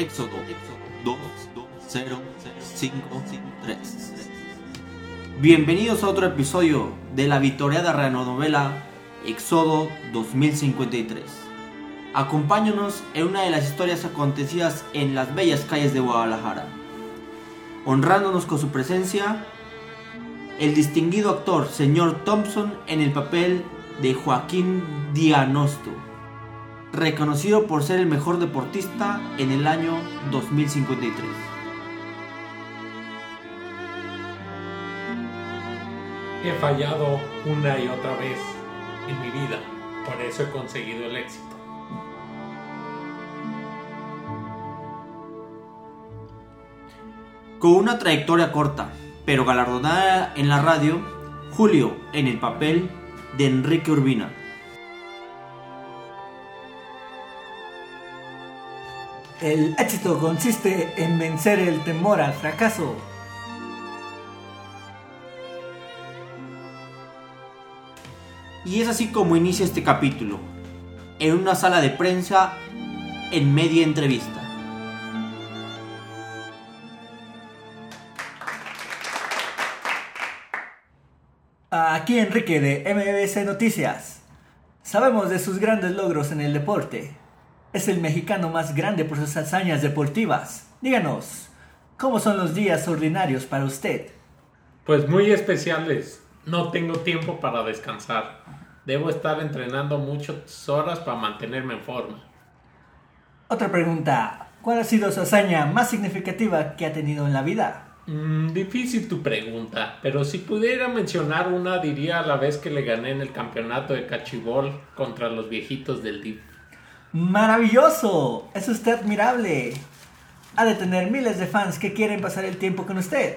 Éxodo 2, 0, 5, 3. Bienvenidos a otro episodio de la victoriada radionovela Éxodo 2053. Acompáñanos en una de las historias acontecidas en las bellas calles de Guadalajara. Honrándonos con su presencia, el distinguido actor señor Thompson en el papel de Joaquín Dianosto, reconocido por ser el mejor deportista en el año 2053. He fallado una y otra vez en mi vida, por eso he conseguido el éxito. Con una trayectoria corta, pero galardonada en la radio, Julio en el papel de Enrique Urbina. El éxito consiste en vencer el temor al fracaso. Y es así como inicia este capítulo, en una sala de prensa en media entrevista. Aquí Enrique de MBC Noticias. Sabemos de sus grandes logros en el deporte. Es el mexicano más grande por sus hazañas deportivas. Díganos, ¿cómo son los días ordinarios para usted? Pues muy especiales. No tengo tiempo para descansar. Debo estar entrenando muchas horas para mantenerme en forma. Otra pregunta. ¿Cuál ha sido su hazaña más significativa que ha tenido en la vida? Mm, difícil tu pregunta, pero si pudiera mencionar una diría a la vez que le gané en el campeonato de cachibol contra los viejitos del DIF. ¡Maravilloso! Es usted admirable. Ha de tener miles de fans que quieren pasar el tiempo con usted.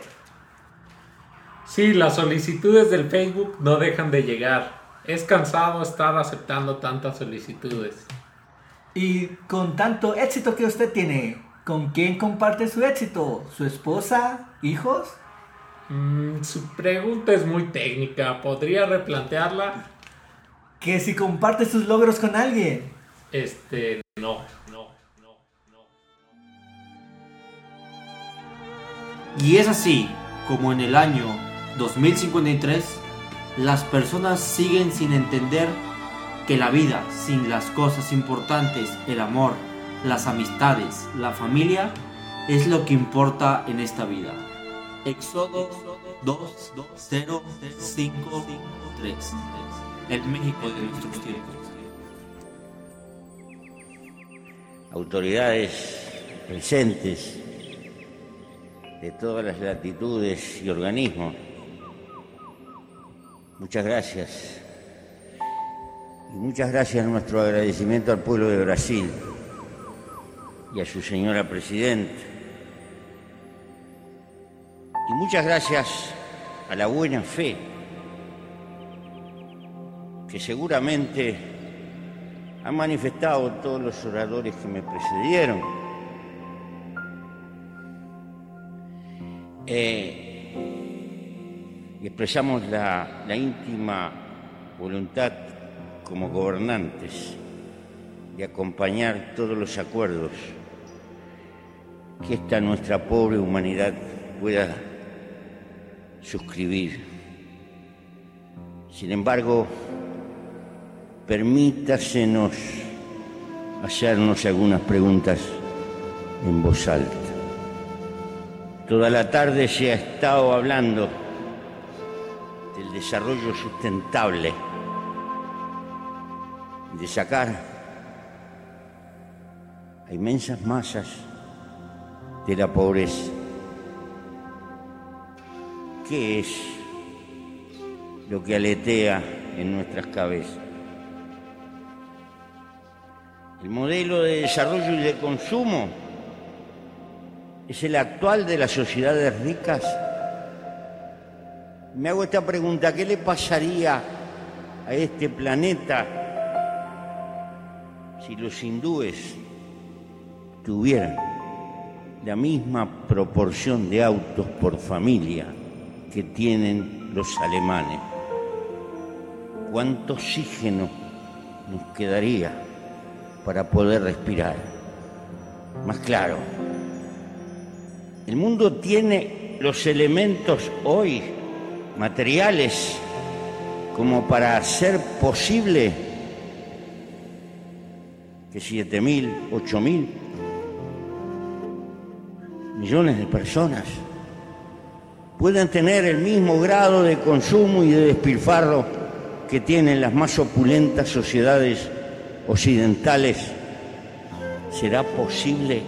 Sí, las solicitudes del Facebook no dejan de llegar. Es cansado estar aceptando tantas solicitudes. Y con tanto éxito que usted tiene, ¿con quién comparte su éxito? ¿Su esposa? ¿Hijos? Mm, su pregunta es muy técnica. ¿Podría replantearla? Que si comparte sus logros con alguien. Este, no, no, no, no. Y es así como en el año 2053 las personas siguen sin entender que la vida sin las cosas importantes, el amor, las amistades, la familia, es lo que importa en esta vida. Éxodo 2, 0, 5, 3. El México de nuestros tiempos. Autoridades presentes de todas las latitudes y organismos. Muchas gracias. Y muchas gracias nuestro agradecimiento al pueblo de Brasil y a su señora presidenta. Y muchas gracias a la buena fe que seguramente han manifestado todos los oradores que me precedieron. Eh, expresamos la íntima voluntad como gobernantes de acompañar todos los acuerdos que esta nuestra pobre humanidad pueda suscribir. Sin embargo, permítasenos hacernos algunas preguntas en voz alta. Toda la tarde se ha estado hablando del desarrollo sustentable, de sacar a inmensas masas de la pobreza. ¿Qué es lo que aletea en nuestras cabezas? El modelo de desarrollo y de consumo es el actual de las sociedades ricas. Me hago esta pregunta, ¿qué le pasaría a este planeta si los hindúes tuvieran la misma proporción de autos por familia que tienen los alemanes? ¿Cuánto oxígeno nos quedaría? Para poder respirar. más claro. El mundo tiene los elementos hoy materiales como para hacer posible que 7 mil, 8 mil millones de personas puedan tener el mismo grado de consumo y de despilfarro que tienen las más opulentas sociedades occidentales, ¿será posible?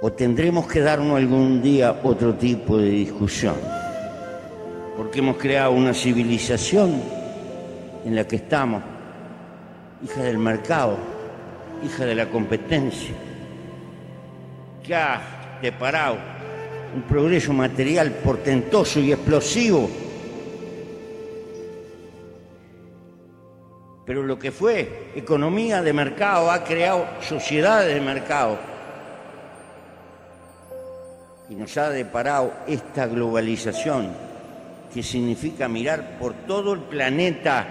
¿O tendremos que darnos algún día otro tipo de discusión? Porque hemos creado una civilización en la que estamos, hija del mercado, hija de la competencia, que ha deparado un progreso material portentoso y explosivo. Pero lo que fue economía de mercado ha creado sociedades de mercado y nos ha deparado esta globalización que significa mirar por todo el planeta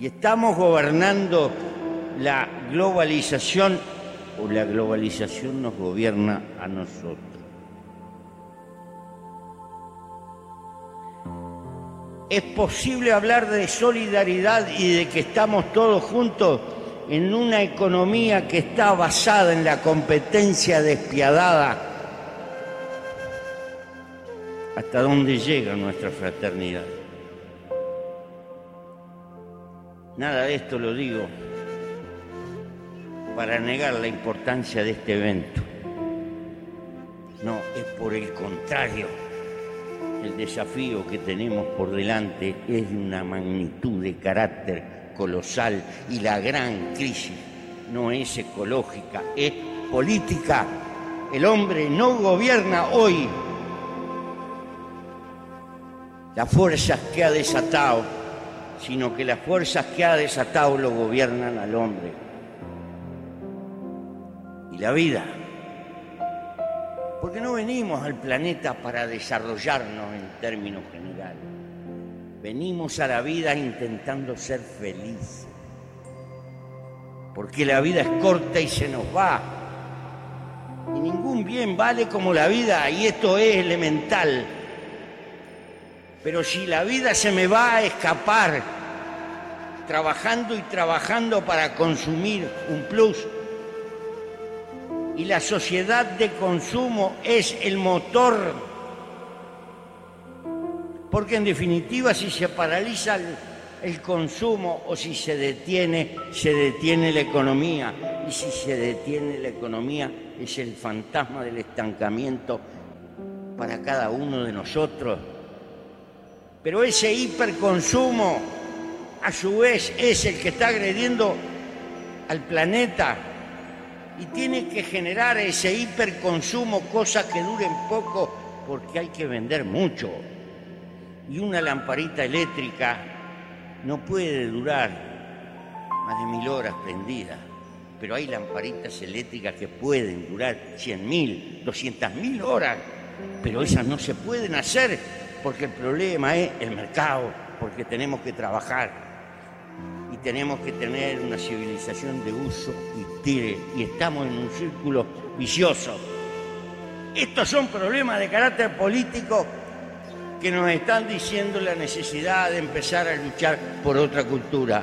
y estamos gobernando la globalización o la globalización nos gobierna a nosotros. Es posible hablar de solidaridad y de que estamos todos juntos en una economía que está basada en la competencia despiadada. ¿Hasta dónde llega nuestra fraternidad? Nada de esto lo digo para negar la importancia de este evento. No, es por el contrario. El desafío que tenemos por delante es de una magnitud de carácter colosal y la gran crisis no es ecológica, es política. El hombre no gobierna hoy las fuerzas que ha desatado, sino que las fuerzas que ha desatado lo gobiernan al hombre la vida. Porque no venimos al planeta para desarrollarnos en términos generales. Venimos a la vida intentando ser felices. Porque la vida es corta y se nos va. Y ningún bien vale como la vida, y esto es elemental. Pero si la vida se me va a escapar, trabajando y trabajando para consumir un plus, y la sociedad de consumo es el motor, porque en definitiva si se paraliza el, consumo o si se detiene, se detiene la economía, y si se detiene la economía es el fantasma del estancamiento para cada uno de nosotros. Pero ese hiperconsumo a su vez es el que está agrediendo al planeta y tiene que generar ese hiperconsumo, cosas que duren poco, porque hay que vender mucho. Y una lamparita eléctrica no puede durar más de mil horas prendida, pero hay lamparitas eléctricas que pueden durar cien mil, doscientas mil horas, pero esas no se pueden hacer porque el problema es el mercado, porque tenemos que trabajar tenemos que tener una civilización de uso y tire y estamos en un círculo vicioso. Estos son problemas de carácter político que nos están diciendo la necesidad de empezar a luchar por otra cultura.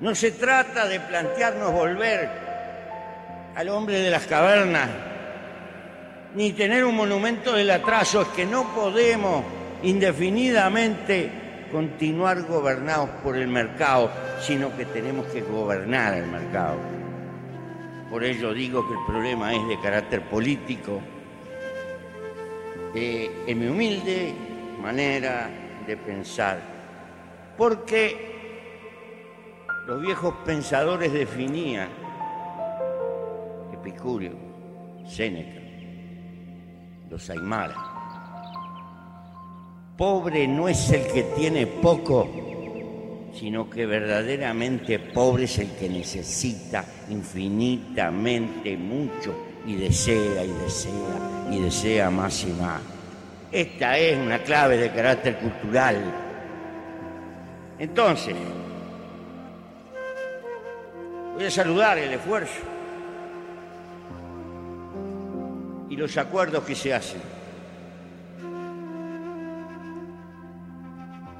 No se trata de plantearnos volver al hombre de las cavernas, ni tener un monumento del atraso, es que no podemos indefinidamente continuar gobernados por el mercado, sino que tenemos que gobernar el mercado. Por ello digo que el problema es de carácter político. Eh, en mi humilde manera de pensar, porque los viejos pensadores definían, Epicurio, Séneca, los Aymaras, Pobre no es el que tiene poco, sino que verdaderamente pobre es el que necesita infinitamente mucho y desea y desea y desea más y más. Esta es una clave de carácter cultural. Entonces, Voy a saludar el esfuerzo y los acuerdos que se hacen.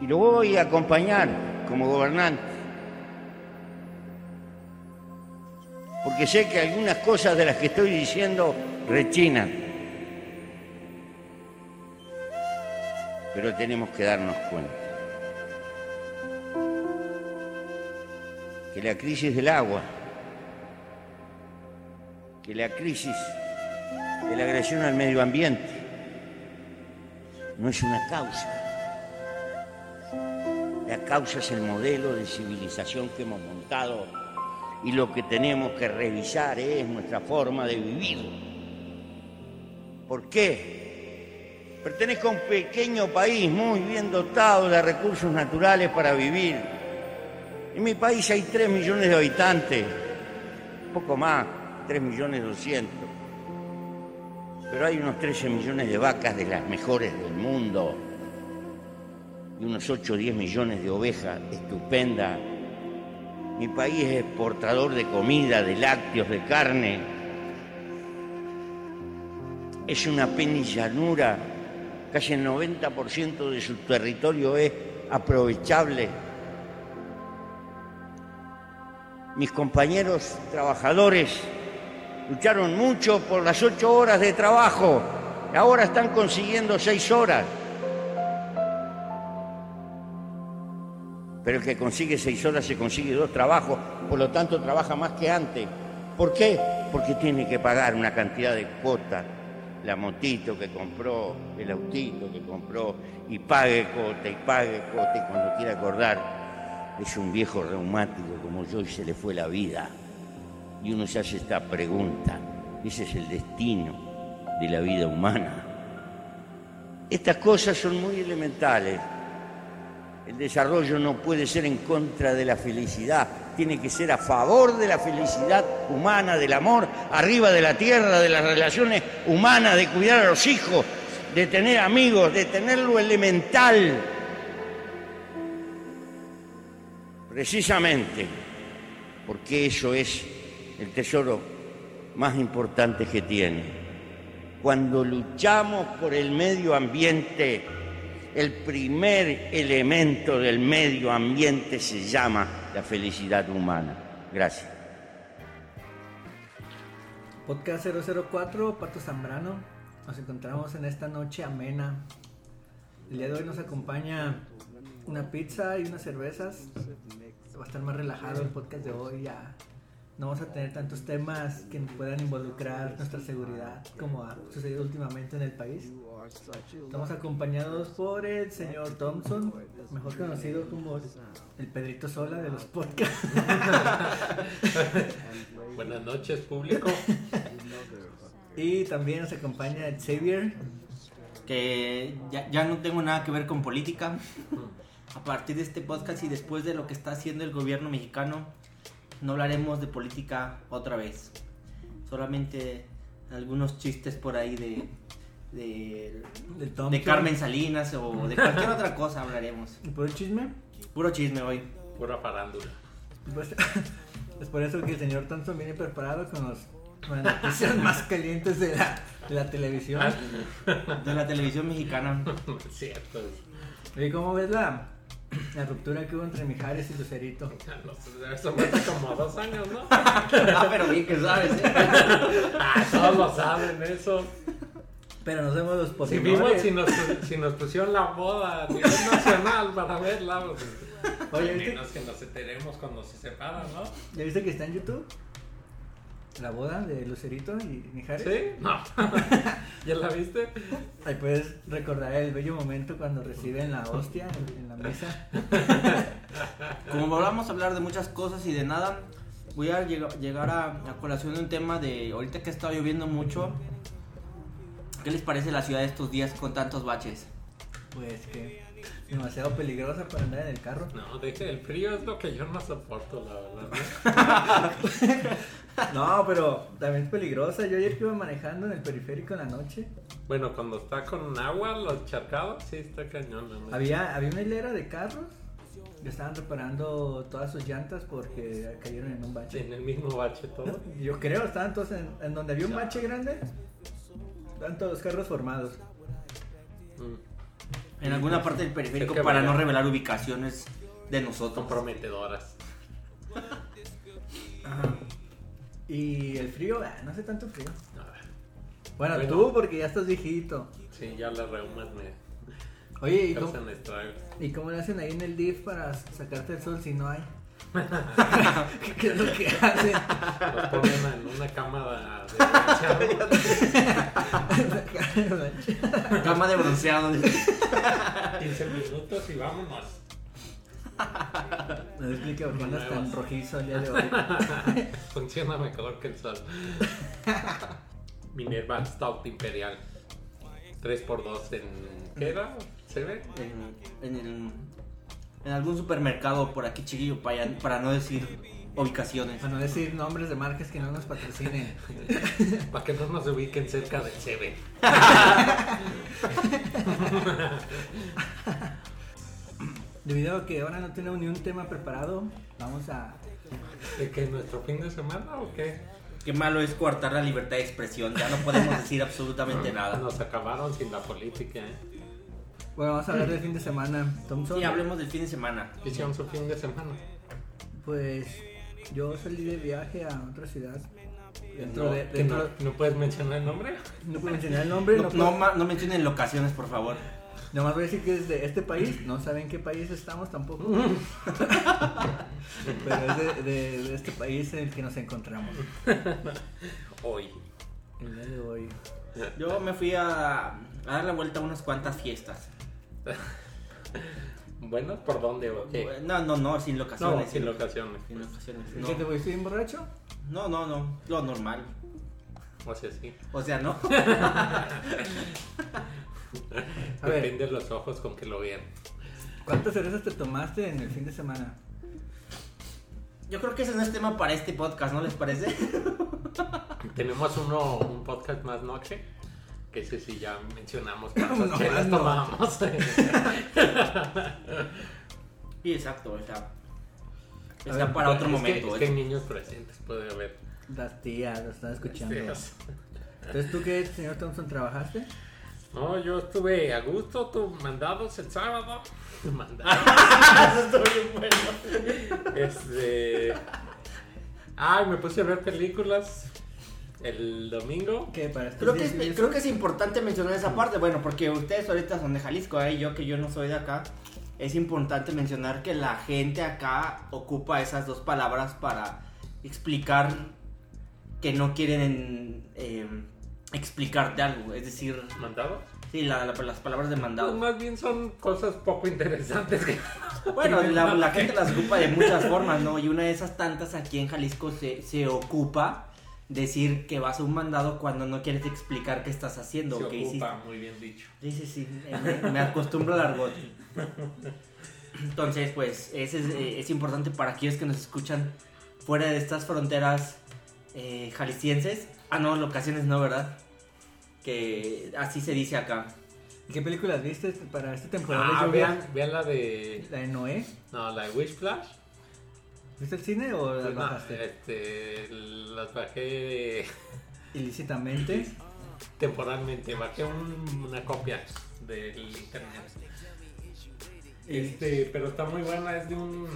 Y lo voy a acompañar como gobernante. Porque sé que algunas cosas de las que estoy diciendo rechinan. Pero tenemos que darnos cuenta. Que la crisis del agua, que la crisis de la agresión al medio ambiente no es una causa. Causa es el modelo de civilización que hemos montado y lo que tenemos que revisar es nuestra forma de vivir. ¿Por qué? Pertenezco a un pequeño país muy bien dotado de recursos naturales para vivir. En mi país hay 3 millones de habitantes, poco más, 3 millones 200. Pero hay unos 13 millones de vacas de las mejores del mundo y unos 8 o 10 millones de ovejas estupendas. Mi país es exportador de comida, de lácteos, de carne. Es una penillanura, casi el 90% de su territorio es aprovechable. Mis compañeros trabajadores lucharon mucho por las ocho horas de trabajo, ahora están consiguiendo seis horas. Pero el que consigue seis horas se consigue dos trabajos, por lo tanto trabaja más que antes. ¿Por qué? Porque tiene que pagar una cantidad de cuotas, la motito que compró, el autito que compró, y pague cuota, y pague cuota, y cuando quiera acordar, es un viejo reumático como yo y se le fue la vida. Y uno se hace esta pregunta, ese es el destino de la vida humana. Estas cosas son muy elementales. El desarrollo no puede ser en contra de la felicidad, tiene que ser a favor de la felicidad humana, del amor, arriba de la tierra, de las relaciones humanas, de cuidar a los hijos, de tener amigos, de tener lo elemental. Precisamente porque eso es el tesoro más importante que tiene. Cuando luchamos por el medio ambiente, el primer elemento del medio ambiente se llama la felicidad humana. Gracias. Podcast 004, Pato Zambrano. Nos encontramos en esta noche amena. El día de hoy nos acompaña una pizza y unas cervezas. Va a estar más relajado el podcast de hoy. Ya no vamos a tener tantos temas que puedan involucrar nuestra seguridad como ha sucedido últimamente en el país. Estamos acompañados por el señor Thompson, mejor conocido como el Pedrito Sola de los podcasts. Buenas noches, público. y también nos acompaña Xavier. Que ya, ya no tengo nada que ver con política. A partir de este podcast y después de lo que está haciendo el gobierno mexicano, no hablaremos de política otra vez. Solamente algunos chistes por ahí de, de, Carmen Salinas o de cualquier otra cosa hablaremos. ¿Y por el chisme? Puro chisme hoy. Pura farándula. Pues, es por eso que el señor Thompson viene preparado con, los, noticias más calientes de la, de la televisión. De la televisión mexicana. Cierto. ¿Y cómo ves la, la ruptura que hubo entre Mijares y Lucerito? No sé, Eso fue hace como dos años, ¿no? ah, pero bien que sabes, ¿eh? Ah, todos lo saben eso. Pero nos vemos los Si pormenores. vimos, si nos, si nos pusieron la boda a nivel nacional para verla, pues, Oye, al ¿viste? menos que nos enteremos cuando se separan, ¿no? ¿Ya viste que está en YouTube? La boda de Lucerito y Mijares. ¿Sí? No. ¿Ya la viste? Ahí puedes recordar el bello momento cuando reciben la hostia en, la mesa. Como vamos a hablar de muchas cosas y de nada, voy a lleg- llegar a, a colación de un tema de ahorita que estado lloviendo mucho. ¿Qué les parece la ciudad de estos días con tantos baches? Pues que demasiado peligrosa para andar en el carro. No, deje, el frío es lo que yo no soporto, la verdad. ¿no? Pero también es peligrosa. Yo ayer que iba manejando en el periférico en la noche, Bueno, cuando está con agua, los charcados, sí está cañón. la había, había una hilera de carros Ya estaban reparando todas sus llantas porque cayeron en un bache. En el mismo bache todo. Yo creo, estaban todos en, en donde había un bache grande. Estaban todos los carros formados. Mm, En alguna parte del periférico para no revelar ubicaciones de nosotros. comprometedoras. Ajá. Y el frío, ah, no hace tanto frío. Bueno, Bueno. tú porque ya estás viejito. Sí, ya las reumas me Oye, ¿y cómo. ¿y cómo le hacen ahí en el DIF para sacarte el sol si no hay? ¿Qué es lo que hacen? Los ponen en una cama de, bronceado, Cama de bronceado. 15 minutos y vámonos. No me explica por qué andas tan rojizo el día de hoy. Funciona mejor que el sol. Minerva Stout Imperial. 3x2 en. ¿Qué era? ¿Se ve? en, en el- en algún supermercado por aquí chiquillo para, para no decir ubicaciones. Para no decir nombres de marcas que no nos patrocinen. Para que no nos ubiquen cerca del CB. Debido a que ahora no tenemos ni un tema preparado, vamos a... ¿De que nuestro fin de semana o qué? Qué malo es coartar la libertad de expresión. Ya no podemos decir absolutamente nada. Nos acabaron sin la política, ¿eh? Bueno, vamos a hablar del fin de semana. Thompson, Y hablemos del fin de semana. ¿Qué hicieron su fin de semana? pues yo salí de viaje a otra ciudad. Dentro No, de... Dentro, no, ¿No puedes mencionar el nombre? no puedo mencionar el nombre, No, no, no, puedo- ma- no mencionen locaciones, por favor. Nomás voy a decir que es de este país, no saben qué país estamos tampoco. Pero es de, de- de este país en el que nos encontramos. Hoy. El día de hoy. Yo me fui a, a dar la vuelta a unas cuantas fiestas. Bueno, ¿por dónde o qué? No, no, no, sin No, locaciones. sin locaciones. Sin locaciones. ¿Y ¿Qué te No. fuiste bien borracho? no, no, no, lo normal. O sea, sí. O sea, no. A ver. Depende de los ojos con que lo vean. ¿Cuántas cervezas te tomaste en el fin de semana? Yo creo que ese no es tema para este podcast, ¿no les parece? Tenemos uno, un podcast más noche. Que ese sí ya mencionamos cuántas No, chelas no. tomábamos. Sí, exacto, o sea. Está ver, para otro Es que- momento. Es que, hay niños presentes, puede haber. Las tías lo están escuchando. Entonces, ¿tú qué, señor Thompson, trabajaste? No, yo estuve a gusto, tu mandados el sábado. Mandados. Este. Ay, me puse a ver películas el domingo. ¿Qué para estos Creo que, es, creo que es importante mencionar esa parte, bueno, porque ustedes ahorita son de Jalisco, ¿eh? yo que yo no soy de acá, es importante mencionar que la gente acá ocupa esas dos palabras para explicar que no quieren eh, explicarte algo, es decir, ¿Mandados? sí, la- la- las palabras de Pues mandado. más bien son cosas poco interesantes que. Bueno, la, la gente las ocupa de muchas formas, ¿no? Y una de esas tantas aquí en Jalisco se, se ocupa decir que vas a un mandado cuando no quieres explicar qué estás haciendo Se o qué hiciste. ocupa, muy bien dicho. Sí, sí, sí, me, me acostumbro al argot. Entonces, pues, ese es, eh, es importante para aquellos que nos escuchan fuera de estas fronteras eh, jaliscienses. Ah, no, locaciones no, ¿verdad? Que así se dice acá. ¿Qué películas viste para esta temporada Ah, vean, vean la de. ¿La de Noé? No, la de Wish Flash. ¿Viste el cine o la No, bajaste? este, las bajé Ilícitamente. temporalmente, bajé un- una copia del internet. Este, pero está muy buena, es de un,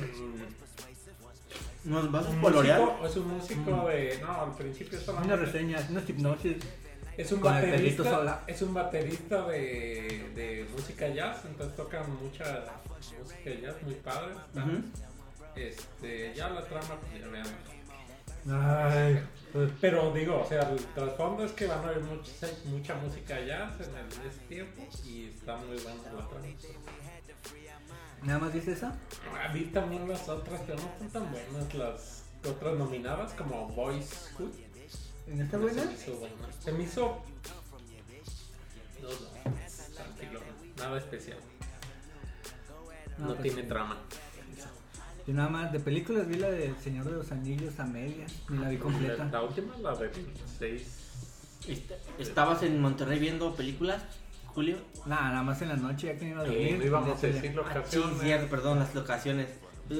¿Nos vas a colorear? músico, es un músico de, no, al principio Una solamente reseña, una hipnosis. es un baterista, es un baterista de, de música jazz, entonces tocan mucha música jazz muy padre. está. Este, ya la trama, pues ya. Ay. Pero digo, o sea, el trasfondo es que van a haber mucha, mucha música jazz en, el, en ese tiempo y está muy buena la trama. ¿Nada más viste esa? Ah, Vi también las otras, pero no están tan buenas las otras nominadas como Boys Hood. Me hizo buena. Se me hizo. No, no, tranquilo, nada especial. No, pues, tiene trama. Yo nada más, de películas vi la de Señor de los Anillos a medias, ni la vi completa. la última, la de 26. Est- ¿Estabas en Monterrey viendo películas, Julio? Nada, nada más en la noche ya que me iba a Eh, dormir. no íbamos a decir Ah, sí, locaciones. cierto, perdón, las locaciones.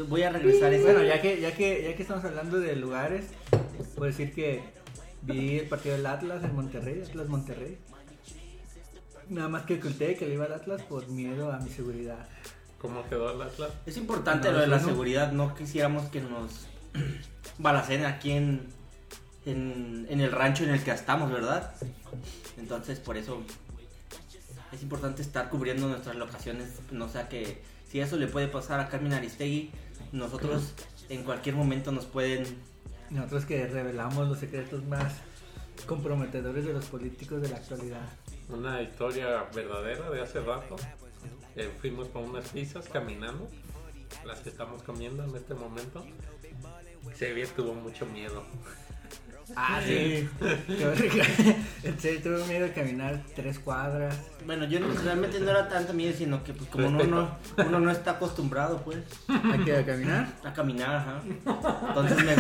Voy a regresar ese. Bueno, ya que, ya que, ya que estamos hablando de lugares, puedo decir que vi el partido del Atlas en Monterrey, Atlas Monterrey. Nada más que oculté que le iba al Atlas por miedo a mi seguridad. ¿Cómo quedó el Atlas? Es importante No, lo de la no. seguridad, no quisiéramos que nos balacen aquí en, en, en el rancho en el que estamos, ¿verdad? Entonces, por eso es importante estar cubriendo nuestras locaciones, no sea que si eso le puede pasar a Carmen Aristegui, nosotros en cualquier momento nos pueden... Nosotros que revelamos los secretos más comprometedores de los políticos de la actualidad. Una historia verdadera de hace rato. Eh, fuimos con unas pizzas caminando, las que estamos comiendo en este momento. Xavier tuvo mucho miedo. Ah, sí. serio, tuve miedo de caminar tres cuadras. Bueno, yo no- realmente no era tanto miedo, sino que pues como uno no, uno no está acostumbrado pues ¿A qué? ¿A caminar? a caminar, ajá. Entonces me...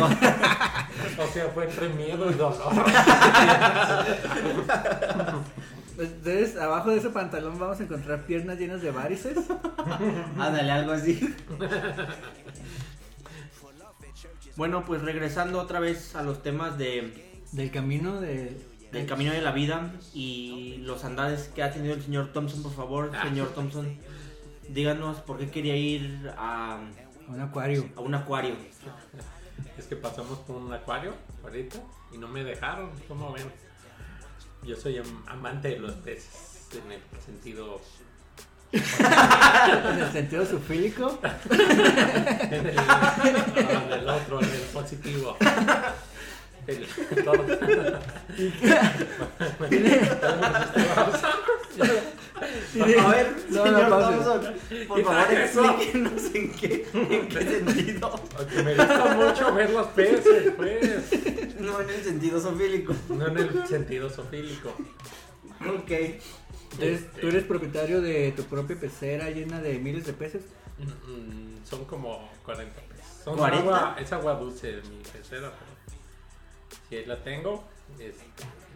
O sea, fue entre miedo y dolor. Pues, Entonces, abajo de ese pantalón vamos a encontrar piernas llenas de varices. Ándale, algo así. Bueno, pues regresando otra vez a los temas de, Del camino de... del camino de la vida y los andares que ha tenido el señor Thompson, por favor, señor Thompson, díganos por qué quería ir a, a un acuario. a un acuario. Es que pasamos por un acuario ahorita y no me dejaron, ¿cómo ven? Yo soy am- amante de los peces en el sentido En el sentido sufílico. en el, en el otro, en el positivo. El- todo. A ver, No, no, señor pausa. Thompson, por favor, explíquenos en qué, en qué sentido. Porque me gusta mucho ver los peces, pues. No en el sentido sofílico. No en el sentido sofílico. Ok. Entonces, tú eres propietario de tu propia pecera llena de miles de peces. Mm, son como 40 pesos. Son 40. Agua, es agua dulce de mi pecera, ahí la tengo.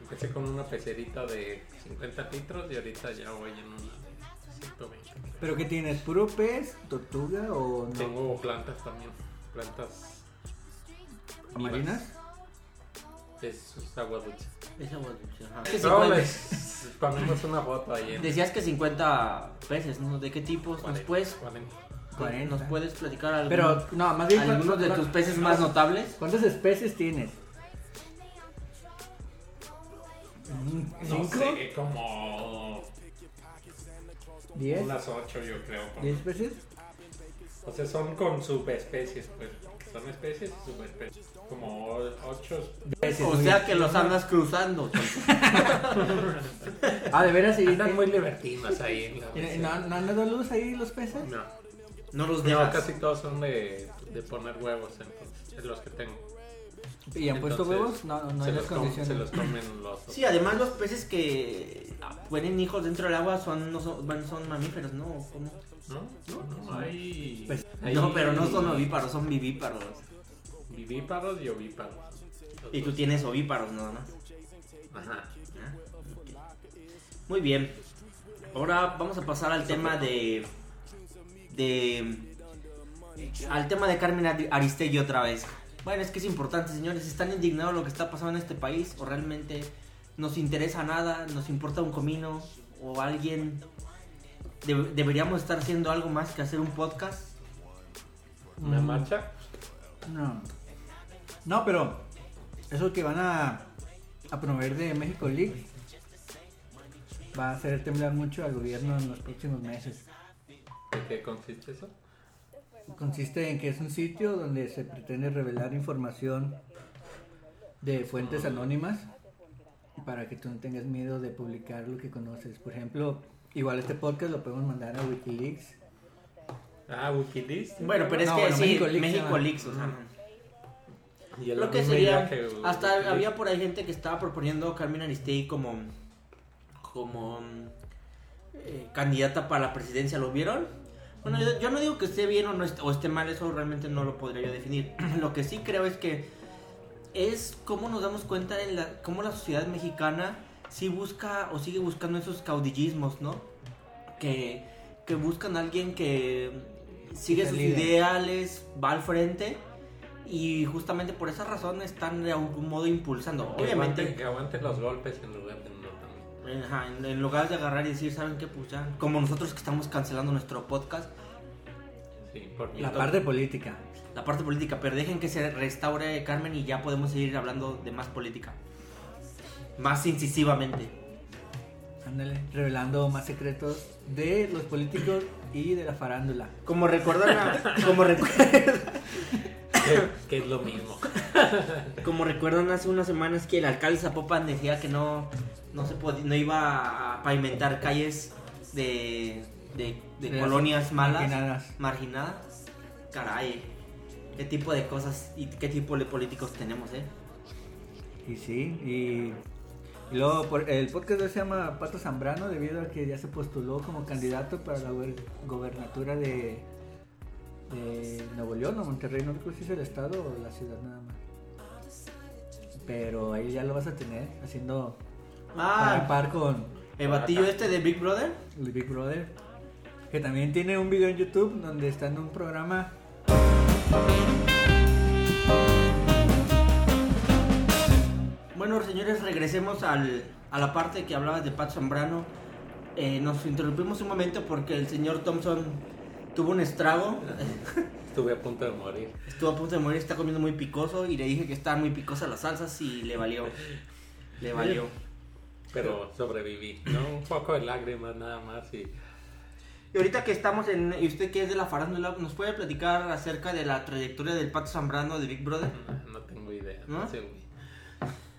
empecé con una pecerita de 50 litros y ahorita ya voy en una 120. ¿Pero qué tienes? ¿Puro pez, tortuga o no? Tengo plantas también, plantas ¿Marinas? es, es agua dulce. Esa agua dulce, ajá. Que No, 50 les ponemos una foto ahí en Decías que 50 peces, ¿no? ¿De qué tipos? ¿Nos 40, puedes, 40. 40. ¿Nos puedes platicar algún- Pero, no, más bien... algunos de ¿cuántas- tus peces más notables? ¿Cuántas especies tienes? No ¿Cinco? sé, como ¿Diez? unas 8 yo creo. como- ¿Diez especies? O sea, son con subespecies, pues. Son especies y subespecies. Como 8. Especies, O sea que los andas cruzando. Ah, ¿de veras? ¿Y, Están muy libertinos ahí. en la no, ¿No han dado luz ahí los peces? No, No los no, debas. casi todos son de, de poner huevos, entonces, es los que tengo. ¿Y han puesto huevos? No, no, no se, hay los las condiciones. se los comen los. Sí, además los peces que ponen hijos dentro del agua son, no son, bueno, son mamíferos, ¿no? ¿Cómo? ¿No? No, hay, Pues, hay No, pero no son ovíparos, son vivíparos. Vivíparos y ovíparos. Los Y tú dos. tienes ovíparos nada más. Ajá. Ah. Muy bien. Ahora vamos a pasar al tema de. de. al tema de Carmen Ari- Aristegui otra vez. Bueno, es que es importante, señores. ¿Están indignados lo que está pasando en este país? ¿O realmente nos interesa nada? ¿Nos importa un comino? ¿O alguien? de- ¿Deberíamos estar haciendo algo más que hacer un podcast? ¿Una Mm. marcha? No. No, pero eso que van a, a promover de México League va a hacer temblar mucho al gobierno en los próximos meses. ¿De qué consiste eso? Consiste en que es un sitio donde se pretende revelar información de fuentes anónimas para que tú no tengas miedo de publicar lo que conoces. Por ejemplo, igual este podcast lo podemos mandar a Wikileaks. Ah, Wikileaks. Bueno, pero es No, que bueno, sí, México Leaks, o sea, Y Lo que sería, hasta Wikileaks. había por ahí gente que estaba proponiendo a Carmen Aristegui como, como eh, candidata para la presidencia, ¿lo vieron? Bueno, yo, yo no digo que esté bien o, no est- o esté mal, eso realmente no lo podría yo definir. Lo que sí creo es que es cómo nos damos cuenta en la, cómo la sociedad mexicana sí busca o sigue buscando esos caudillismos, ¿no? Que, que buscan a alguien que sigue sus líder. ideales, va al frente y justamente por esa razón están de algún modo impulsando. Aguante, Obviamente, que aguante los golpes en lugar de. Ajá, en, en lugar de agarrar y decir, ¿saben qué? Pues ya, como nosotros que estamos cancelando nuestro podcast, Sí, porque La parte política. la parte política, pero dejen que se restaure Carmen y ya podemos seguir hablando de más política. Más incisivamente. Ándale, revelando más secretos de los políticos y de la farándula. Como recuerdan, a- como, recu- que, que es lo mismo. como recuerdan hace unas semanas que el alcalde de Zapopan decía que no, no, se podía, no iba a pavimentar calles de, de, de De colonias malas, marginadas. marginadas. Caray, qué tipo de cosas y qué tipo de políticos tenemos, ¿eh? Y sí, y, y luego por- el podcast de hoy se llama Pato Zambrano debido a que ya se postuló como candidato para la gober- gobernatura de, Nuevo León o Monterrey, no recuerdo si es el estado o la ciudad nada más. Pero ahí ya lo vas a tener haciendo par a Ah, par con el batillo este de Big Brother. el Big Brother, que también tiene un video en YouTube donde está en un programa Bueno, señores, regresemos al, a la parte que hablabas de Pat Zambrano. Eh, nos interrumpimos un momento porque el señor Thompson tuvo un estrago. Estuve a punto de morir. Estuvo a punto de morir, está comiendo muy picoso y le dije que estaban muy picosas las salsas y le valió. Le valió. Pero sobreviví, ¿no? Un poco de lágrimas nada más y Y ahorita que estamos en. Y usted que es de la farándula, ¿nos puede platicar acerca de la trayectoria del Pato Zambrano de Big Brother? no, no tengo idea. ¿No? No sé.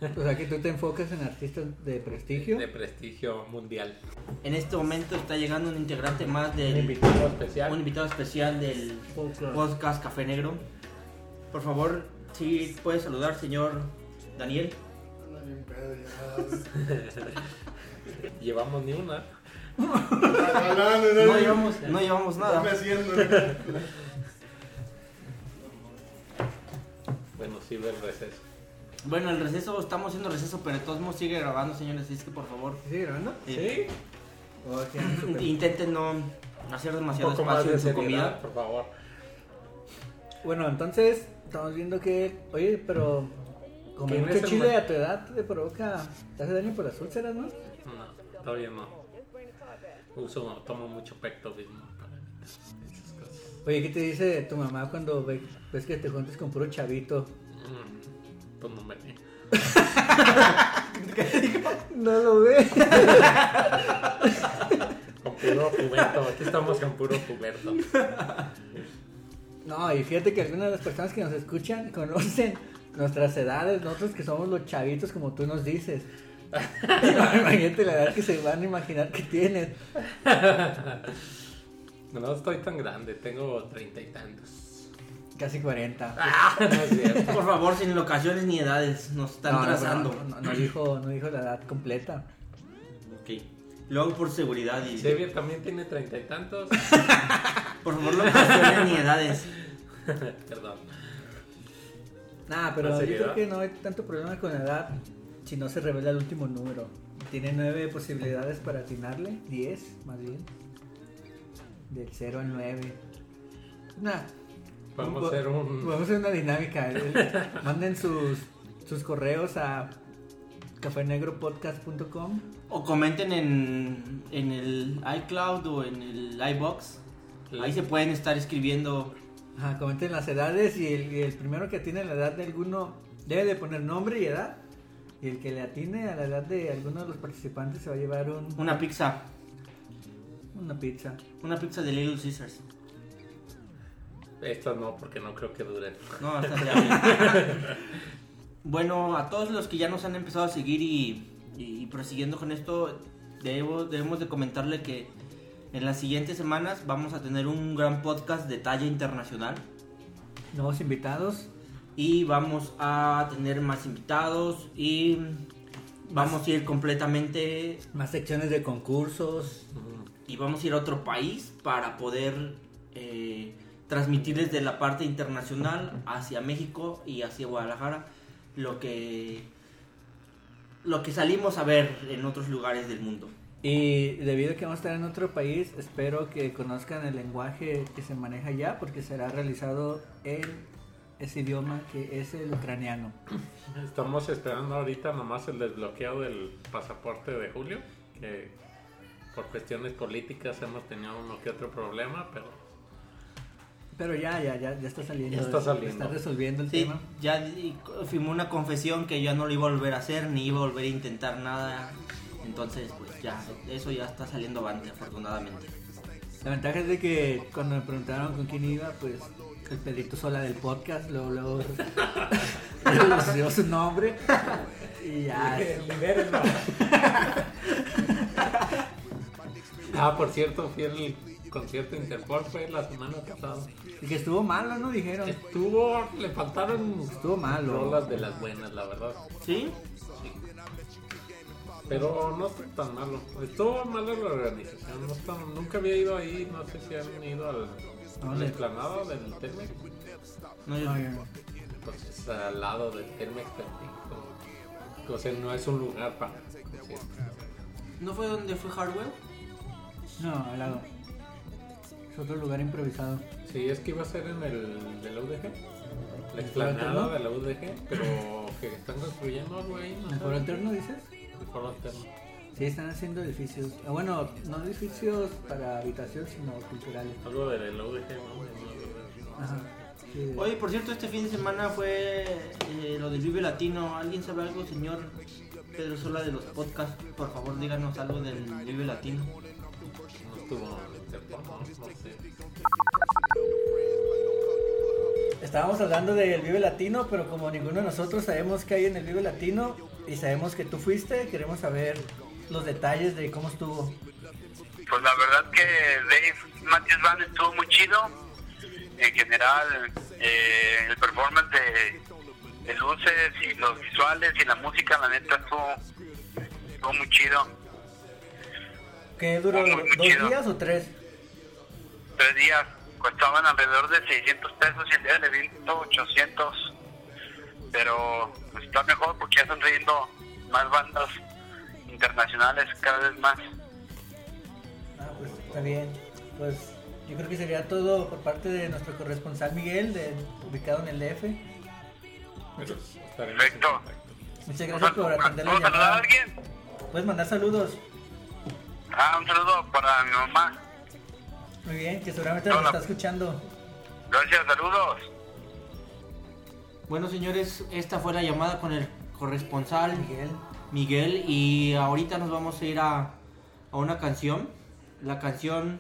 O sea que tú te enfocas en artistas de prestigio. De prestigio mundial. En este momento está llegando un integrante más Un del. invitado especial. un invitado especial del Podcast. podcast Café Negro. Por favor, si puede saludar, señor Daniel. Llevamos ni una. No, no, no, No llevamos, no llevamos nada. haciendo. Bueno, sirve el receso. Bueno, el receso, estamos haciendo receso, pero de todos modos sigue grabando, señores. Así es que por favor, ¿Sigue grabando? eh, ¿O sí, anda súper- intenten no hacer Un demasiado más espacio de en su seriedad, comida. por favor. Bueno, entonces estamos viendo que, oye, pero como ¿Quién mucho es el chile ma- a tu edad te provoca, te hace daño por las úlceras, ¿no? No, todavía no. Uso, tomo mucho pectovismo para evitar esas cosas. Oye, ¿qué te dice tu mamá cuando ve- ves que te juntas con puro chavito? Mm, pues no me No lo ve. Con puro puberto. Aquí estamos con puro puberto. No, y fíjate que algunas de las personas que nos escuchan conocen nuestras edades, nosotros que somos los chavitos como tú nos dices. Imagínate la edad que se van a imaginar que tienes. No estoy tan grande, tengo treinta y tantos. Casi 40. Ah, no es cierto. Por favor, sin locaciones ni edades, nos están No, no, trazando. no, no, no dijo, no dijo la edad completa. Ok. Lo hago por seguridad y. Xavier también tiene treinta y tantos. Por favor, locaciones ni edades. Perdón. Nah, pero ¿Más yo seriedad? creo que no hay tanto problema con la edad si no se revela el último número. Tiene nueve posibilidades para atinarle, 10 más bien. Del 0 al 9. Nah. Vamos a hacer un. Vamos a hacer una dinámica. eh. Manden sus, sus correos a cafenegropodcast.com. O comenten en, en el iCloud o en el iBox. Ahí se pueden estar escribiendo. Ajá, comenten las edades y el, y el primero que atine la edad de alguno debe de poner nombre y edad. Y el que le atine a la edad de alguno de los participantes se va a llevar un, Una pizza. una pizza. Una pizza de Little Caesars. Esto no, porque no creo que duren. No, está bien. bueno, a todos los que ya nos han empezado a seguir y, y prosiguiendo con esto, debo- debemos de comentarle que en las siguientes semanas vamos a tener un gran podcast de talla internacional Nuevos invitados. y vamos a tener más invitados y vamos a ir completamente Más secciones de concursos. y vamos a ir a otro país para poder eh, transmitir desde la parte internacional hacia México y hacia Guadalajara lo que lo que salimos a ver en otros lugares del mundo. Y debido a que vamos a estar en otro país, espero que conozcan el lenguaje que se maneja allá, porque será realizado en ese idioma que es el ucraniano. Estamos esperando ahorita nomás el desbloqueo del pasaporte de Julio, que por cuestiones políticas hemos tenido uno que otro problema, pero Pero ya, ya, ya, ya está saliendo. Ya está saliendo. Está resolviendo el Sí, tema. ya firmó una confesión que ya no lo iba a volver a hacer, ni iba a volver a intentar nada. Entonces, pues ya, eso ya está saliendo avante, afortunadamente. La ventaja es de que cuando me preguntaron con quién iba, pues el Pedrito Sola del podcast, luego, luego le dio su nombre y ya. Ah, por cierto, fui al concierto Interpol, fue la semana pasada. Y que estuvo malo, ¿no? Dijeron. Estuvo, le faltaron Estuvo malo. rolas de las buenas, la verdad. ¿Sí? Pero no fue tan malo. Estuvo mala la organización. No nunca había ido ahí. No sé si han ido al, la explanada del Telmex. No, yo- No, no. Pues es al lado del Telmex. sí, O sea, no es un lugar para. ¿No fue donde fue Hardware? No, al lado. Es otro lugar improvisado. Sí, es que iba a ser en el de la UDG. La ¿El explanada de la UDG. Pero que están construyendo algo ahí. No ¿El foro alterno dices? El foro alterno. Sí, están haciendo edificios. ah, Bueno, no edificios para habitación, sino culturales. Algo de la UDG, ¿no? Ajá. Sí. Oye, por cierto, este fin de semana fue eh, lo del Vive Latino. ¿Alguien sabe algo, señor Pedro Sola, de los podcasts? Por favor, díganos algo del Vive Latino. No estuvo Estábamos hablando del Vive Latino, pero como ninguno de nosotros sabemos qué hay en el Vive Latino y sabemos que tú fuiste, queremos saber los detalles de cómo estuvo. Pues la verdad que Dave Matthews Band estuvo muy chido. En general, eh, el performance de, de luces y los visuales y la música, la neta, estuvo, estuvo muy chido. ¿Qué duró? Muy, muy ¿Dos chido. días o tres? Tres días costaban alrededor de 600 pesos y el día del evento 800. Pero pues, está mejor porque ya están trayendo más bandas internacionales cada vez más. Ah, pues está bien. Pues yo creo que sería todo por parte de nuestro corresponsal Miguel, de- ubicado en el DF. Perfecto. Muchas gracias por atender la ¿Puedo saludar a llamada. alguien? Puedes mandar saludos. Ah, un saludo para mi mamá. Muy bien, que seguramente nos está escuchando. Gracias, saludos. Bueno, señores, esta fue la llamada con el corresponsal Miguel. Miguel y ahorita nos vamos a ir a, a una canción. La canción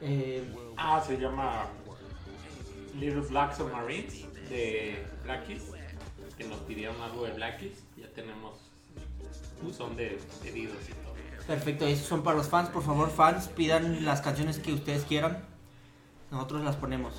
eh, Ah, se llama Little Black Submarines de Blackies. Que nos pidieron algo de Blackies. Ya tenemos buzón de pedidos y todo. Perfecto, esos son para los fans. Por favor, fans, pidan las canciones que ustedes quieran. Nosotros las ponemos.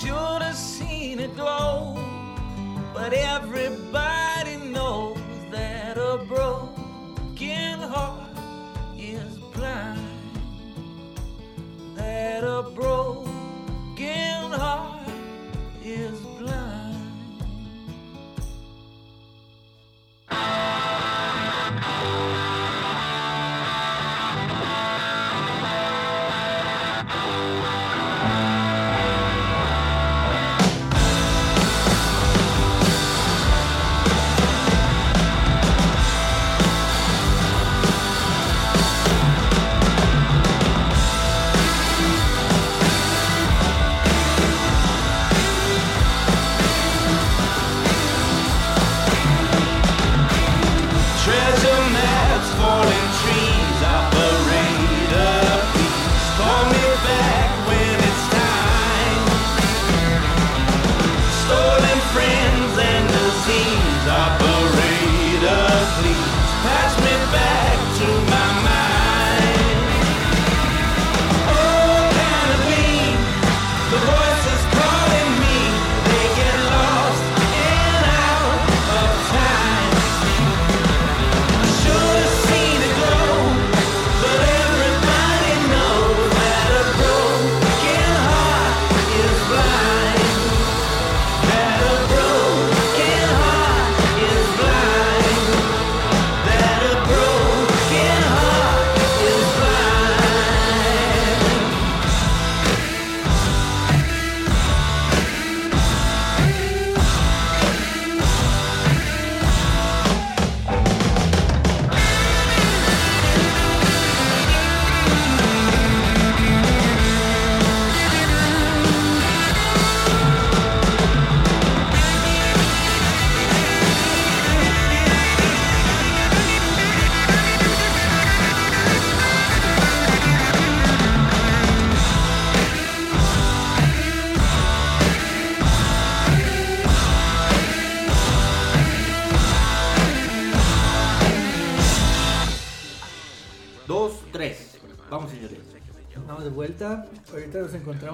Should have seen it glow. But everybody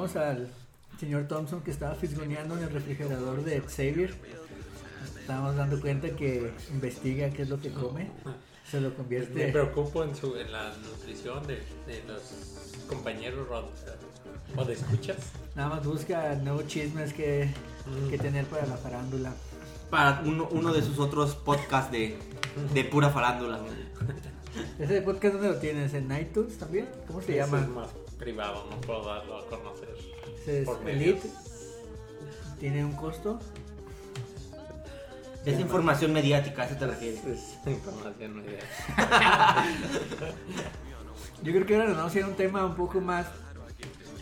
encontramos al señor Thompson que estaba fisgoneando en el refrigerador de Xavier. Estábamos dando cuenta que investiga qué es lo que come. Se lo Me convierte. preocupo en, su, en la nutrición de, de los compañeros o de escuchas. Nada más busca nuevos chismes que, que tener para la farándula. Para uno, uno de sus otros podcasts de, de pura farándula. ¿Ese podcast dónde lo tienes? ¿En iTunes también? ¿Cómo se Ese llama? es más privado, no puedo darlo a conocer. Ese es por. Elite. ¿Tiene un costo? Es información mediática, a eso te refieres. Es información bien. Yo creo que ahora nos vamos a ir a un tema un poco más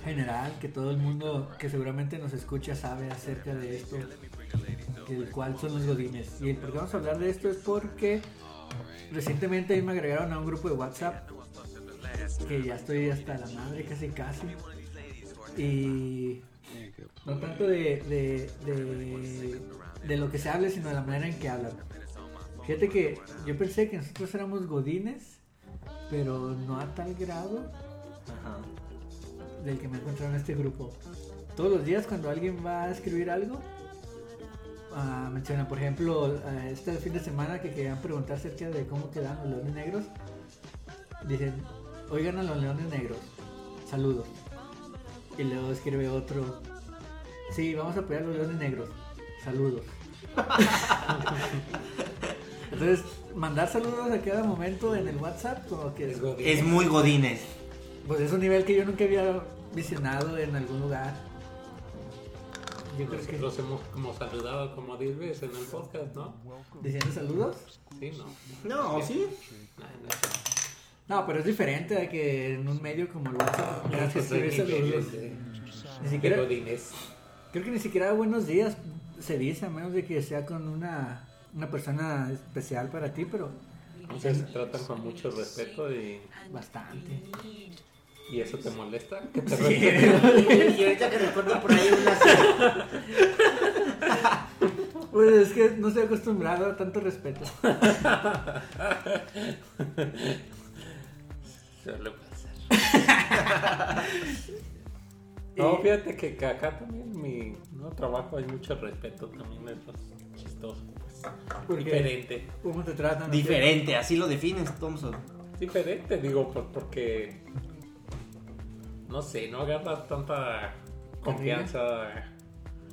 general, que todo el mundo que seguramente nos escucha sabe acerca de esto, el cual son los godines. Y el por qué vamos a hablar de esto es porque recientemente me agregaron a un grupo de WhatsApp, que ya estoy hasta la madre casi casi. Y no tanto de, de, de, de lo que se hable, sino de la manera en que hablan. Fíjate que yo pensé que nosotros éramos godines, pero no a tal grado Ajá. del que me encontraron en este grupo. Todos los días cuando alguien va a escribir algo, ah, mencionan, por ejemplo, ah, este fin de semana que querían preguntar acerca de cómo quedan los leones negros. Dicen, oigan a los leones negros, saludos. Y luego escribe otro, sí, vamos a apoyar a los leones negros, saludos. Entonces, mandar saludos a cada momento en el WhatsApp, como que Es godín. Es muy godines. pues es un nivel que yo nunca había visionado en algún lugar. Yo creo que Nosotros hemos como saludado como 10 veces en el podcast, ¿no? diciendo saludos. Sí, no. No, sí. Nah, no sé. No, pero es diferente a que en un medio como el WhatsApp tengas que de, Ni de siquiera, creo que ni siquiera buenos días se dice, a menos de que sea con una, una persona especial para ti, pero O sea, se tratan con mucho respeto y, bastante. y eso te molesta. Que te Sí. Y ahorita que recuerdo por ahí una Pues es que no estoy acostumbrado a tanto respeto. Suele pasar. No, fíjate que que acá también mi no, trabajo hay mucho respeto, también es pues, chistoso. Pues. Diferente. ¿Cómo te tratan? Diferente, así lo defines, Thompson. Diferente, digo, por- porque no sé, no agarras tanta confianza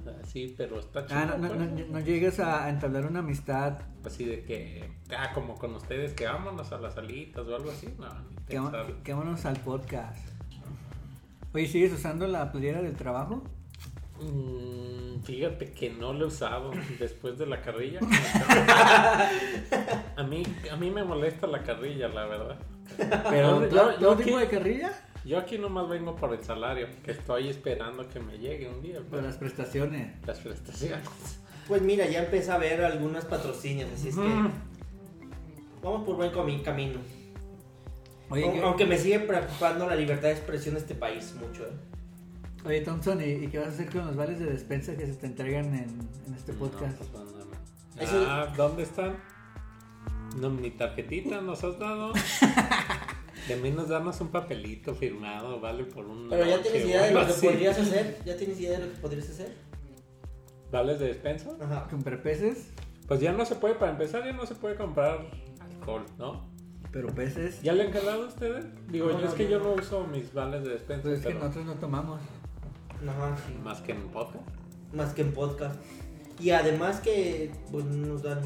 así, pero está chido. Ah, no, no, no, no llegues a, entablar una amistad Así de que, ah, como con ustedes, que vámonos a las salitas o algo así, no, que, vámonos al podcast. Oye, ¿sigues usando la playera del trabajo? Mm, fíjate que no lo he usado después de la carrilla. a mí, a mí me molesta la carrilla, la verdad. Pero, Yo- ¿todo, yo tipo de carrilla? Yo aquí nomás vengo por el salario, que estoy esperando que me llegue un día. Por las prestaciones. las prestaciones. Pues mira, ya empecé a ver algunas patrocinios, así es que vamos por buen camino. Oye, Aun- ¿qué- Aunque me sigue preocupando la libertad de expresión de este país mucho. ¿eh? Oye, Thompson, ¿y, y qué vas a hacer con los vales de despensa que se te entregan en, en este podcast? No, pues, no, no. Eso- Ah, ¿dónde están? No, ni tarjetita nos has dado. De menos darnos un papelito firmado, vale, por un. Pero ya tienes idea de lo que así. podrías hacer. ¿Ya tienes idea de lo que podrías hacer? ¿Vales de despensa? Ajá. ¿Comprar peces? Pues ya no se puede, para empezar, ya no se puede comprar alcohol, ¿no? ¿Pero peces? ¿Ya le han quedado a ustedes? Digo, No, yo es que no. yo no uso mis vales de despensa, Pues es que nosotros no tomamos. Ajá, sí. más que en podcast. Más que en podcast. Y además que pues, nos dan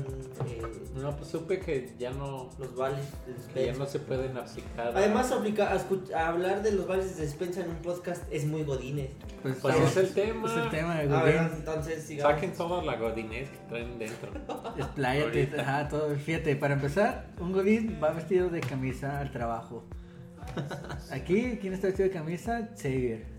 eh, No, pues supe que ya no, los vales de que ya despensa. no se pueden aplicar. Además, aplica- a hablar de los vales de despensa en un podcast es muy godines. Pues, Pues es el tema. Es el tema de A ver, Godín. entonces sigamos. Saquen toda la godinez que traen dentro. Expláyate, ajá, todo. Fíjate, para empezar, un Godín va vestido de camisa al trabajo. Aquí, ¿quién está vestido de camisa? Xavier.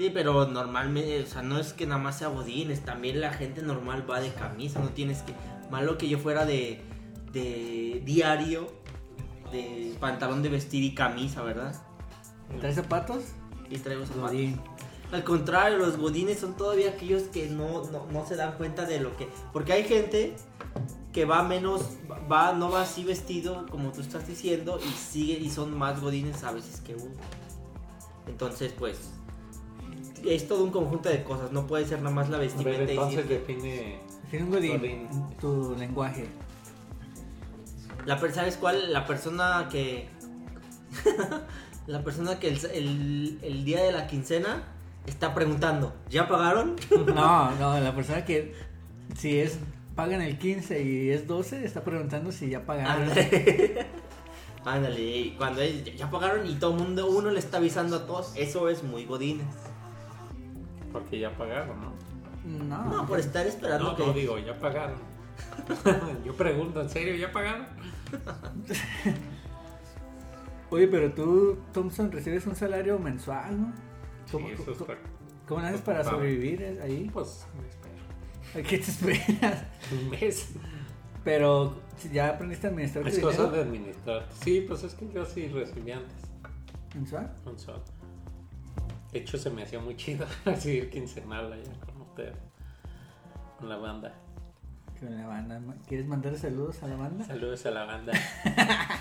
Sí, pero normalmente, o sea, no es que nada más sea bodines, también la gente normal va de camisa, no tienes que... Malo que yo fuera de, de diario, de pantalón de vestir y camisa, ¿verdad? ¿Traes zapatos? Y traigo zapatos. Godín. Al contrario, los godines son todavía aquellos que no, no, no se dan cuenta de lo que... Porque hay gente que va menos, va, no va así vestido como tú estás diciendo y sigue y son más godines a veces que uno. Entonces, pues, es todo un conjunto de cosas, no puede ser nada más la ver, vestimenta y entonces decir- define. Tiene un Godín, Godín. tu lenguaje. La, ¿Sabes cuál? La persona que... la persona que el, el- el día de la quincena está preguntando, ¿ya pagaron? No, no, la persona que si es pagan el 15 y es 12, está preguntando si ya pagaron. Ándale. Ándale, y cuando es, ya pagaron y todo el mundo, uno le está avisando a todos, eso es muy godines. Porque ya pagaron, ¿no? No, No, por estar esperando No, que... no digo, ya pagaron. Yo pregunto, ¿en serio ya pagaron? Oye, pero tú, Thompson, recibes un salario mensual, ¿no? Sí, ¿Cómo, eso cómo- cómo haces para sobrevivir eh, ahí? Pues me espero. ¿A qué te esperas? Un mes. Pero si ya aprendiste a administrar Es cosa de administrar. Sí, pues es que yo sí recibí antes mensual. sueldo. De hecho, se me hacía muy chido recibir quincenal allá con ustedes. Con la banda. Con la banda. ¿Quieres mandar saludos a la banda? Saludos a la banda.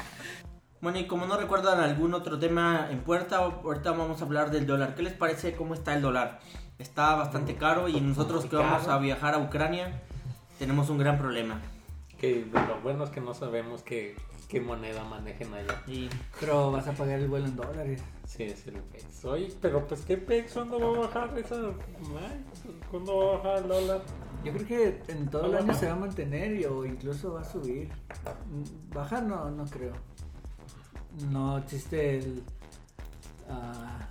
Bueno, y como no recuerdan algún otro tema en puerta, ahorita vamos a hablar del dólar. ¿Qué les parece cómo está el dólar? Está bastante caro y nosotros que vamos a viajar a Ucrania tenemos un gran problema. Que lo bueno es que no sabemos qué, qué moneda manejen allá. Pero vas a pagar el vuelo en dólares. Sí, es el peso. Oye, pero pues qué peso, ¿cuándo va a bajar esa? ¿Cuándo va a bajar el dólar? Yo creo que en todo el año se va a mantener y, o incluso va a subir. Bajar no, no creo. No existe el, ah,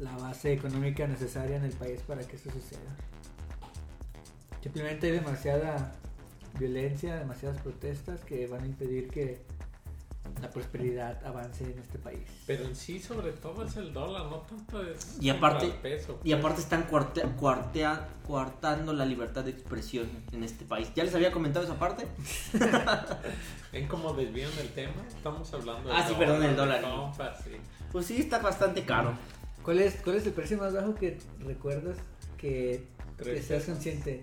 la base económica necesaria en el país para que eso suceda. Simplemente hay demasiada violencia, demasiadas protestas que van a impedir que la prosperidad avance en este país. Pero en sí, sobre todo es el dólar, no tanto es Y aparte- el peso. Y aparte están cuarte- cuartea- coartando la libertad de expresión en este país. ¿Ya les había comentado esa parte? ¿Ven cómo desvían el tema? Estamos hablando del Ah, sí, perdón, el de dólar. compas, sí. Pues sí, está bastante caro. ¿Cuál es, ¿Cuál es el precio más bajo que recuerdas que Que seas consciente.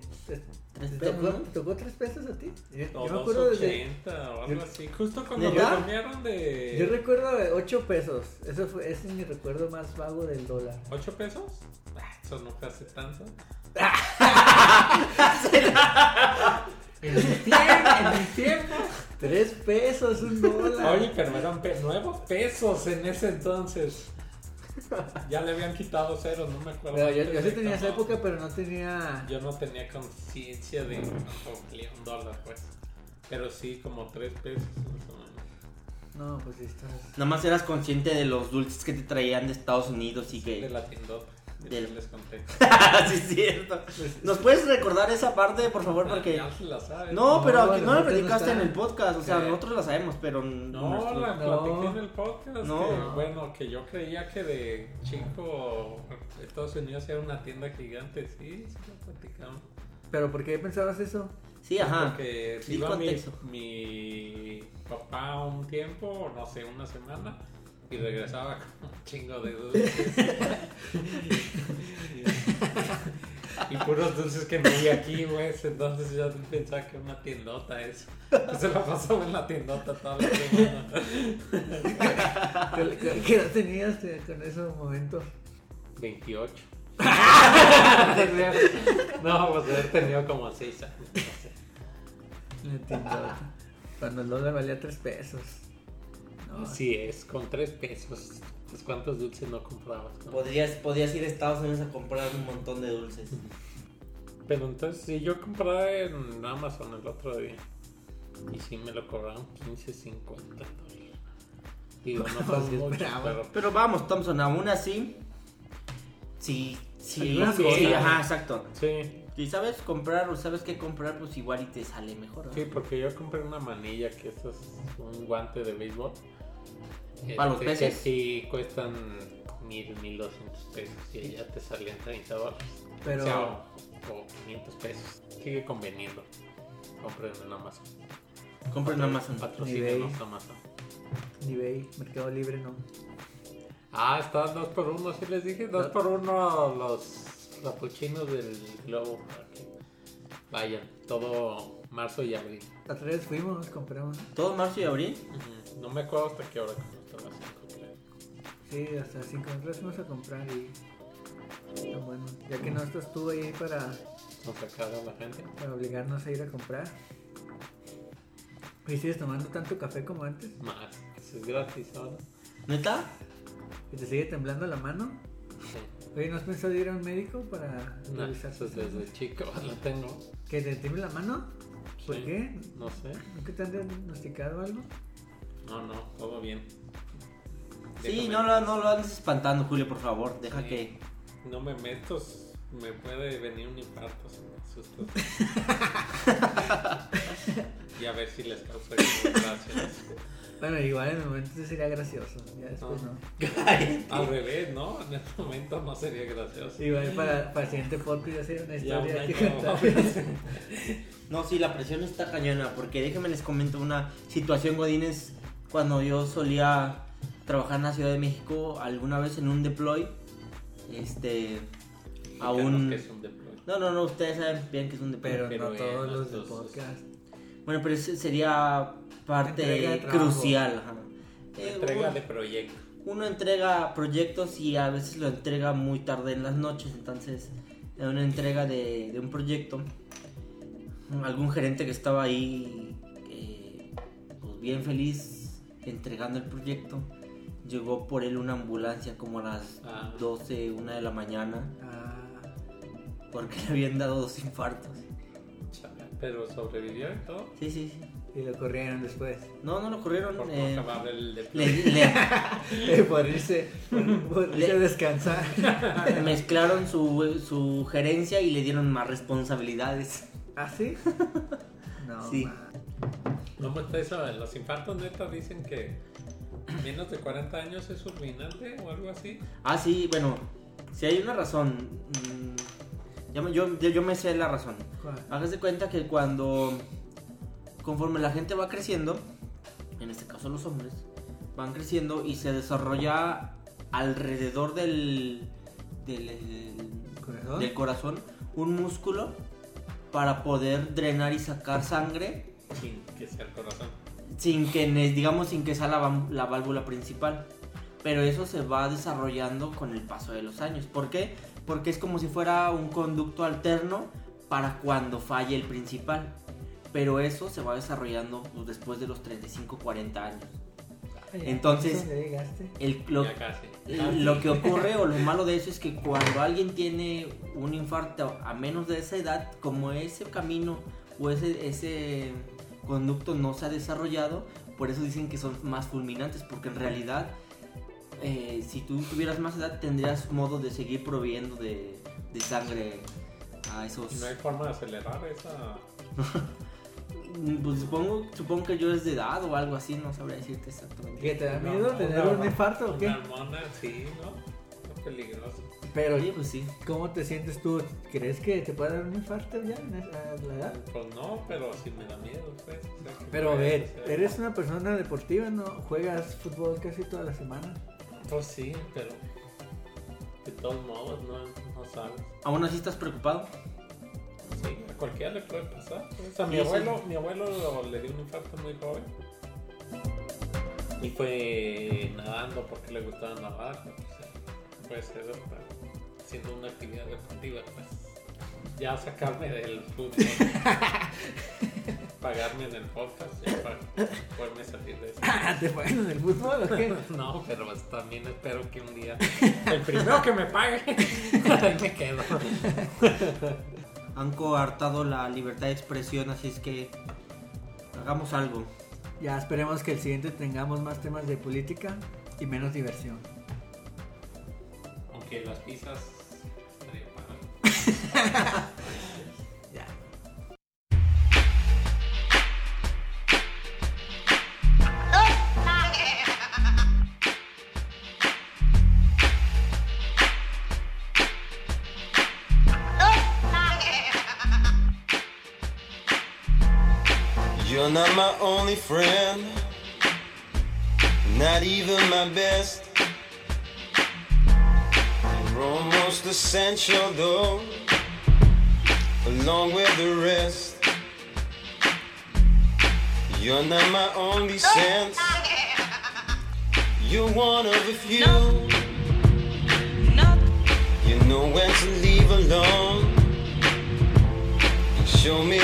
¿Te, Tres te pesos, tocó, ¿no? te tocó tres pesos a ti? Yo, yo me acuerdo desde... 2.80 o algo así. Justo cuando lo cambiaron de. Yo recuerdo de 8 pesos. Eso fue, ese es mi recuerdo más vago del dólar. ¿8 pesos? Ah, Eso no fue hace tanto. En mi tiempo, en mi tiempo. 3 pesos, un dólar. Oye, pero eran pe- nuevos pesos en ese entonces. Ya le habían quitado ceros, no me acuerdo. Pero yo, sí de tenía esa época, pero no tenía. Yo no tenía conciencia de cuánto valía un dólar, pues. Pero sí, como 3 pesos. más o menos. No, pues sí estás. Nada más eras consciente de los dulces que te traían de Estados Unidos y De que... la tiendota. Del- Del... les conté. sí, es cierto. ¿Nos puedes recordar esa parte, por favor? Porque... Ya se la saben. No, pero No, aquí no la platicaste en el podcast. O sea, ¿Qué? nosotros la sabemos, pero... No, nuestro- la No. platiqué en el podcast. No. que, bueno, que yo creía que de chico Estados Unidos era una tienda gigante. Sí, sí lo platicamos. ¿Pero por qué pensabas eso? Sí, ajá. Porque Di iba mi, mi papá un tiempo, no sé, una semana, y regresaba con un chingo de dulces. y puros dulces que me vi aquí, güey. Entonces yo pensaba que era una tiendota eso. Se la pasaba en la tiendota toda la semana. ¿Qué, edad tenías con ese momento? 28. no, pues haber tenido como 6 años. no sé. En el tiendota. Cuando el dólar valía 3 pesos. No, Así es, con 3 pesos. Pues cuántos dulces no comprabas. Podrías, podías ir a Estados Unidos a comprar un montón de dulces. Pero entonces sí, yo compré en Amazon el otro día. Y sí me lo cobraron 15, 50 dólares. Digo, no mucho, pero Pero vamos, Thompson, aún así... Sí, sí, sí, ajá, exacto. sí, Si sabes comprar o sabes qué comprar, pues igual y te sale mejor. ¿no? sí, porque yo compré una manilla que esto es un guante de béisbol. ¿Para los que peces? sí cuestan mil, mil doscientos pesos y ya te salían 30 dólares. Pero- O sea, o, o 500 pesos. Sigue conveniendo. Compren en Amazon. Compra en Amazon. Patrocínenos. Amazon. eBay, Mercado Libre, no. Ah, están dos por uno, sí les dije. Dos por uno los capuchinos del globo. Vayan, todo marzo y abril. La otra vez fuimos, compramos. ¿Todo marzo y abril? No me acuerdo hasta qué hora, Sí, hasta 5 nosotros fuimos a comprar y. Está bueno. Ya que no estás tú ahí para, Con sacar a la gente. para obligarnos a ir a comprar. ¿Y sigues tomando tanto café como antes? Más, eso es gratis ahora. ¿Neta? ¿Y te sigue temblando la mano? Sí. Oye, ¿no has pensado ir a un médico para No, revisar eso es desde chico, lo tengo. ¿Que te tiemble la mano? ¿Por Sí. qué? No sé. ¿Nunca te han diagnosticado algo? No, no, todo bien. Sí, no lo, no lo andes espantando, Julio, por favor. Deja Sí. que... No me meto, me puede venir un infarto si me asusto. y a ver si les causa gracias. Bueno, igual en el momento sí sería gracioso. Ya después No. no. Al revés, ¿no? En este momento no sería gracioso. Igual para, para el siguiente podcast ya sería una Ya un historia que año. contar. No, sí, la presión está cañona, porque déjenme les comento una situación, Godínez, cuando yo solía trabajar en la Ciudad de México, alguna vez en un deploy, este, a un... qué es un deploy. No, no, no, ustedes saben bien que es un deploy. Pero, Pero no todos los de podcast. Bueno, pero ese sería parte Entrega de crucial. ajá. Eh, Entrega uno- de proyecto. uno entrega proyectos y a veces lo entrega muy tarde en las noches, entonces en una entrega de, de un proyecto, algún gerente que estaba ahí, eh, pues bien feliz entregando el proyecto, llegó por él una ambulancia como a las Ah. 12, 1 de la mañana, Ah, porque le habían dado dos infartos. Pero sobrevivió y todo. Sí, sí, sí. y lo corrieron después. No, no lo corrieron. Por no eh, acabar el le- le- por irse, por, irse a descansar. mezclaron su, su gerencia y le dieron más responsabilidades. ¿Ah, sí? No, Sí. ¿Cómo está eso? Los infartos neta dicen que menos de 40 años es fulminante o algo así. Ah, sí, bueno, si hay una razón. mm, ya me- yo, yo, yo me sé la razón. Hágase cuenta que cuando, conforme la gente va creciendo, en este caso los hombres, van creciendo y se desarrolla alrededor del, del, ¿Corazón? del corazón un músculo para poder drenar y sacar sangre Sin que sea el corazón. Sin que, digamos, sin que sea la, válvula principal. Pero eso se va desarrollando con el paso de los años. ¿Por qué? Porque es como si fuera un conducto alterno para cuando falle el principal. Pero eso se va desarrollando pues, después de los 35, 40 años. Entonces- lo, lo que ocurre o lo malo de eso es que cuando alguien tiene un infarto a menos de esa edad, como ese camino o ese, ese conducto no se ha desarrollado, por eso dicen que son más fulminantes, porque en realidad eh, si tú tuvieras más edad tendrías modo de seguir proveyendo de, de sangre a esos... No hay forma de acelerar esa. Pues supongo, supongo que yo es de edad o algo así, no sabría decirte exactamente. ¿Qué te da miedo no, tener un infarto o qué? Una hormona, sí, ¿no? Peligroso. Pero, Oye, pues sí. ¿cómo te sientes tú? ¿Crees que te puede dar un infarto ya en esa la edad? Pues no, pero sí me da miedo, pues. o sea, que Pero a ver, eres una persona deportiva, ¿no? Juegas fútbol casi toda la semana. Pues sí, pero. De todos modos, no, no sabes. ¿Aún así estás preocupado? Sí, a cualquiera le puede pasar. pues. a mi Sí, sí. abuelo, mi abuelo lo- le dio un infarto muy joven. Y fue nadando porque le gustaba nadar. Puede ser hasta haciendo una actividad deportiva, pues. Ya sacarme del fútbol. pagarme en el podcast ya para poderme salir de eso. ¿Te pagan en el fútbol o qué? No, pero pues, también espero que un día el primero que me pague, ahí me quedo. Han coartado la libertad de expresión, así es que hagamos algo. Ya esperemos que el siguiente tengamos más temas de política y menos diversión. Aunque las pizzas. Ya. You're not my only friend, not even my best. You're almost essential though, along with the rest. You're not my only sense, you're one of a few. You know when to leave alone, show me